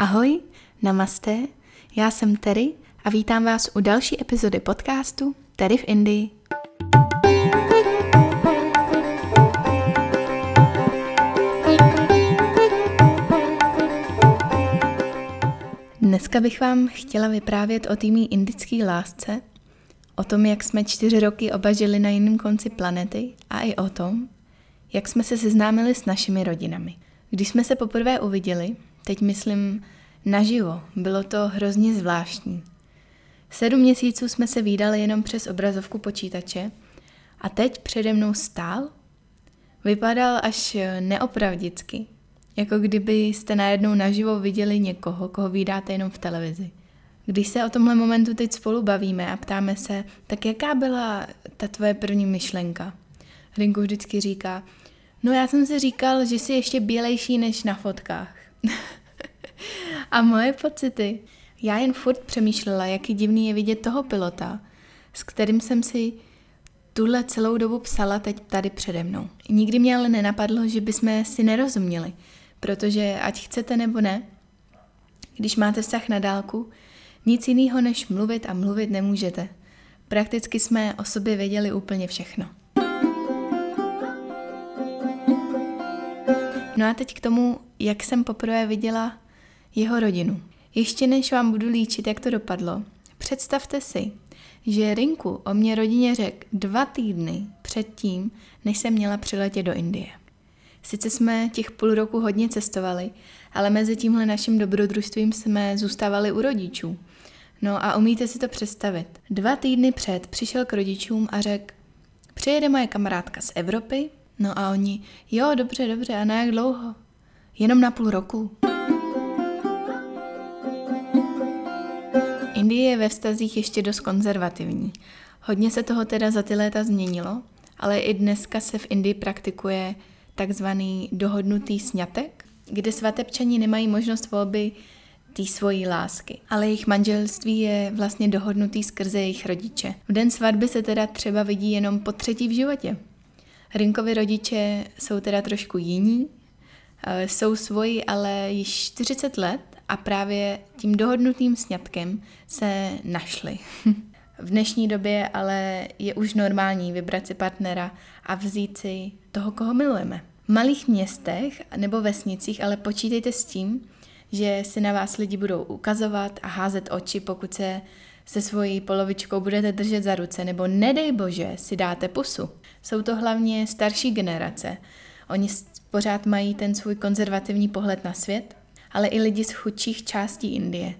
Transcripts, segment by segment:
Ahoj, namaste, já jsem Terry a vítám vás u další epizody podcastu Terry v Indii. Dneska bych vám chtěla vyprávět o týmí indické lásce, o tom, jak jsme čtyři roky oba žili na jiném konci planety a i o tom, jak jsme se seznámili s našimi rodinami. Když jsme se poprvé uviděli, teď myslím naživo, bylo to hrozně zvláštní. Sedm měsíců jsme se výdali jenom přes obrazovku počítače a teď přede mnou stál. Vypadal až neopravdicky, jako kdyby jste najednou naživo viděli někoho, koho vydáte jenom v televizi. Když se o tomhle momentu teď spolu bavíme a ptáme se, tak jaká byla ta tvoje první myšlenka? Rinku vždycky říká, no já jsem si říkal, že jsi ještě bělejší než na fotkách. a moje pocity? Já jen furt přemýšlela, jaký divný je vidět toho pilota, s kterým jsem si tuhle celou dobu psala teď tady přede mnou. Nikdy mě ale nenapadlo, že bychom si nerozuměli, protože ať chcete nebo ne, když máte vztah na dálku, nic jiného než mluvit a mluvit nemůžete. Prakticky jsme o sobě věděli úplně všechno. No a teď k tomu, jak jsem poprvé viděla jeho rodinu. Ještě než vám budu líčit, jak to dopadlo, představte si, že Rinku o mě rodině řekl dva týdny předtím, než jsem měla přiletět do Indie. Sice jsme těch půl roku hodně cestovali, ale mezi tímhle naším dobrodružstvím jsme zůstávali u rodičů. No a umíte si to představit. Dva týdny před přišel k rodičům a řekl, přijede moje kamarádka z Evropy, no a oni, jo, dobře, dobře, a na jak dlouho? Jenom na půl roku. Indie je ve vztazích ještě dost konzervativní. Hodně se toho teda za ty léta změnilo, ale i dneska se v Indii praktikuje takzvaný dohodnutý sňatek, kde svatebčani nemají možnost volby té svojí lásky. Ale jejich manželství je vlastně dohodnutý skrze jejich rodiče. V den svatby se teda třeba vidí jenom po třetí v životě. Rinkovi rodiče jsou teda trošku jiní, jsou svoji ale již 40 let a právě tím dohodnutým sňatkem se našli. V dnešní době ale je už normální vybrat si partnera a vzít si toho, koho milujeme. V malých městech nebo vesnicích ale počítejte s tím, že si na vás lidi budou ukazovat a házet oči, pokud se se svojí polovičkou budete držet za ruce, nebo nedej bože si dáte pusu. Jsou to hlavně starší generace. Oni pořád mají ten svůj konzervativní pohled na svět, ale i lidi z chudších částí Indie.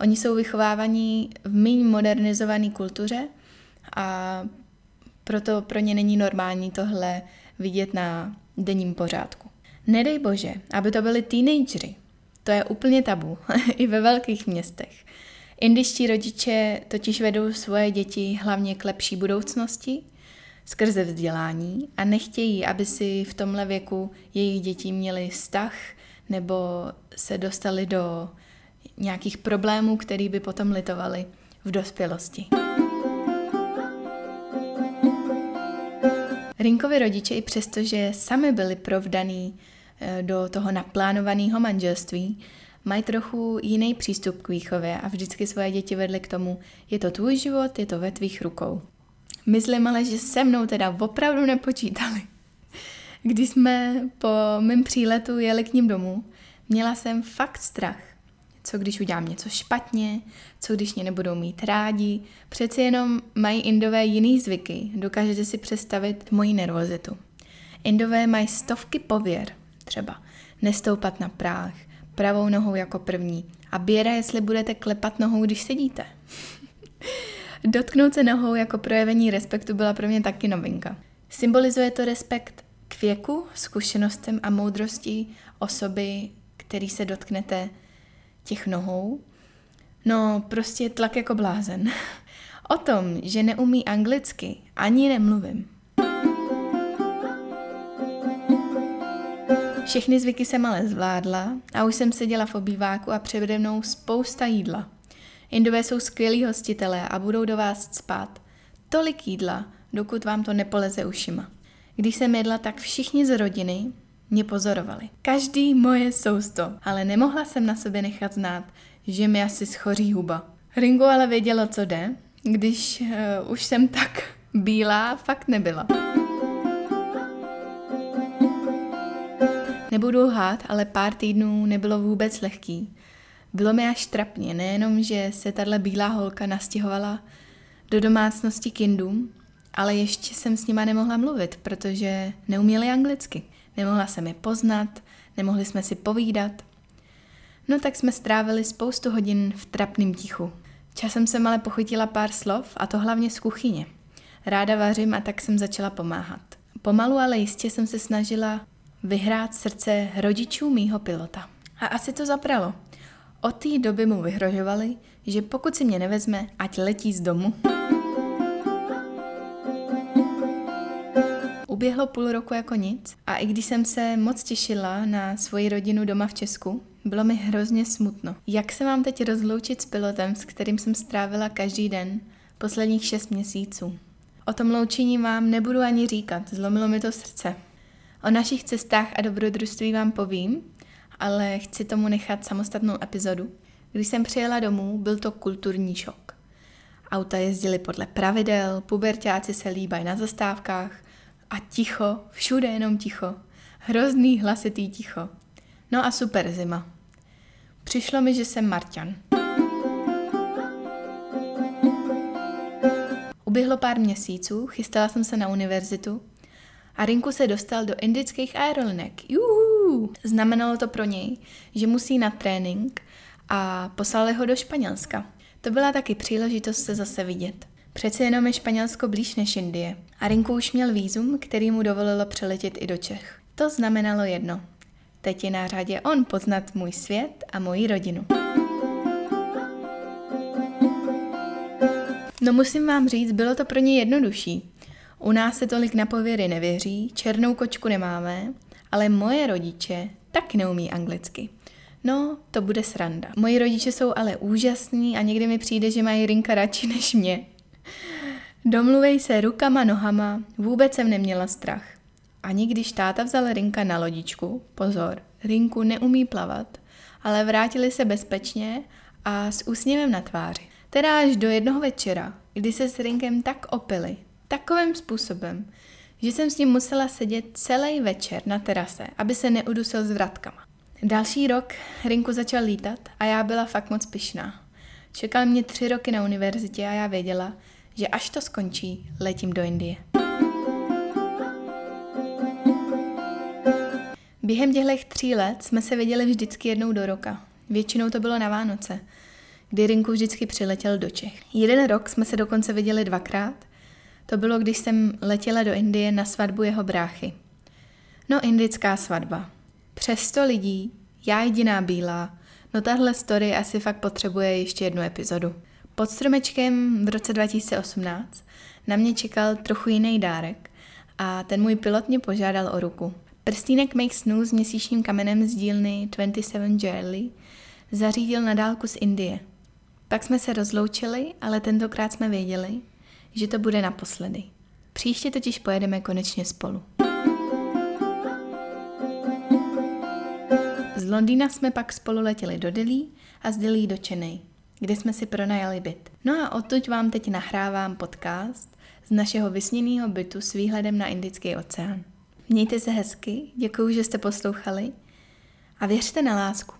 Oni jsou vychovávaní v méně modernizované kultuře a proto pro ně není normální tohle vidět na denním pořádku. Nedej bože, aby to byli teenagery. To je úplně tabu, i ve velkých městech. Indiští rodiče totiž vedou svoje děti hlavně k lepší budoucnosti skrze vzdělání a nechtějí, aby si v tomhle věku jejich děti měli vztah nebo se dostali do nějakých problémů, který by potom litovali v dospělosti. Rinkovi rodiče i přesto, že sami byli provdaný eh, do toho naplánovaného manželství, mají trochu jiný přístup k výchově a vždycky svoje děti vedly k tomu, je to tvůj život, je to ve tvých rukou. Myslím ale, že se mnou teda opravdu nepočítali. Když jsme po mém příletu jeli k ním domů, měla jsem fakt strach. Co když udělám něco špatně, co když mě nebudou mít rádi. Přeci jenom mají indové jiný zvyky, dokážete si představit moji nervozitu. Indové mají stovky pověr, třeba nestoupat na práh, pravou nohou jako první a běra, jestli budete klepat nohou, když sedíte. Dotknout se nohou jako projevení respektu byla pro mě taky novinka. Symbolizuje to respekt k věku, zkušenostem a moudrosti osoby, který se dotknete těch nohou. No, prostě tlak jako blázen. O tom, že neumí anglicky, ani nemluvím. Všechny zvyky jsem ale zvládla a už jsem seděla v obýváku a přede mnou spousta jídla. Indové jsou skvělí hostitelé a budou do vás spát. Tolik jídla, dokud vám to nepoleze ušima. Když jsem jedla, tak všichni z rodiny, mě pozorovali. Každý moje sousto, ale nemohla jsem na sobě nechat znát, že mi asi schoří huba. Ringo ale vědělo, co jde, když uh, už jsem tak bílá, fakt nebyla. Nebudu lhát, ale pár týdnů nebylo vůbec lehký. Bylo mi až trapně, nejenom, že se tahle bílá holka nastěhovala do domácnosti kindům, ale ještě jsem s nima nemohla mluvit, protože neuměli anglicky. Nemohla jsem je poznat, nemohli jsme si povídat. No tak jsme strávili spoustu hodin v trapném tichu. Časem jsem ale pochytila pár slov a to hlavně z kuchyně. Ráda vařím a tak jsem začala pomáhat. Pomalu ale jistě jsem se snažila vyhrát srdce rodičů mýho pilota. A asi to zapralo. Od té doby mu vyhrožovali, že pokud si mě nevezme, ať letí z domu. Uběhlo půl roku jako nic a i když jsem se moc těšila na svoji rodinu doma v Česku, bylo mi hrozně smutno. Jak se mám teď rozloučit s pilotem, s kterým jsem strávila každý den posledních šest měsíců? O tom loučení vám nebudu ani říkat, zlomilo mi to srdce. O našich cestách a dobrodružství vám povím, ale chci tomu nechat samostatnou epizodu. Když jsem přijela domů, byl to kulturní šok. Auta jezdily podle pravidel, pubertáci se líbají na zastávkách a ticho, všude jenom ticho. Hrozný hlasitý ticho. No a super zima. Přišlo mi, že jsem Marťan. Uběhlo pár měsíců, chystala jsem se na univerzitu a Rinku se dostal do indických aerolinek. Juhu! Znamenalo to pro něj, že musí na trénink a poslali ho do Španělska. To byla taky příležitost se zase vidět. Přece jenom je Španělsko blíž než Indie. A Rinku už měl výzum, který mu dovolilo přeletět i do Čech. To znamenalo jedno. Teď je na řadě on poznat můj svět a moji rodinu. No musím vám říct, bylo to pro ně jednodušší. U nás se tolik na pověry nevěří, černou kočku nemáme, ale moje rodiče tak neumí anglicky. No, to bude sranda. Moji rodiče jsou ale úžasní a někdy mi přijde, že mají Rinka radši než mě. Domluvej se rukama, nohama, vůbec jsem neměla strach. Ani když táta vzal Rinka na lodičku, pozor, Rinku neumí plavat, ale vrátili se bezpečně a s úsměvem na tváři. Teda až do jednoho večera, kdy se s Rinkem tak opili, takovým způsobem, že jsem s ním musela sedět celý večer na terase, aby se neudusil s vratkama. Další rok Rinku začal lítat a já byla fakt moc pyšná. Čekal mě tři roky na univerzitě a já věděla, že až to skončí, letím do Indie. Během těchto tří let jsme se viděli vždycky jednou do roka. Většinou to bylo na Vánoce, kdy Rinku vždycky přiletěl do Čech. Jeden rok jsme se dokonce viděli dvakrát. To bylo, když jsem letěla do Indie na svatbu jeho bráchy. No, indická svatba. Přes lidí, já jediná bílá. No tahle story asi fakt potřebuje ještě jednu epizodu. Pod stromečkem v roce 2018 na mě čekal trochu jiný dárek a ten můj pilot mě požádal o ruku. Prstínek Make Snoo s měsíčním kamenem z dílny 27 Jerly zařídil na dálku z Indie. Pak jsme se rozloučili, ale tentokrát jsme věděli, že to bude naposledy. Příště totiž pojedeme konečně spolu. Z Londýna jsme pak spolu letěli do Delhi a z Delhi do Chennai, kde jsme si pronajali byt. No a odtud vám teď nahrávám podcast z našeho vysněného bytu s výhledem na Indický oceán. Mějte se hezky, děkuji, že jste poslouchali a věřte na lásku.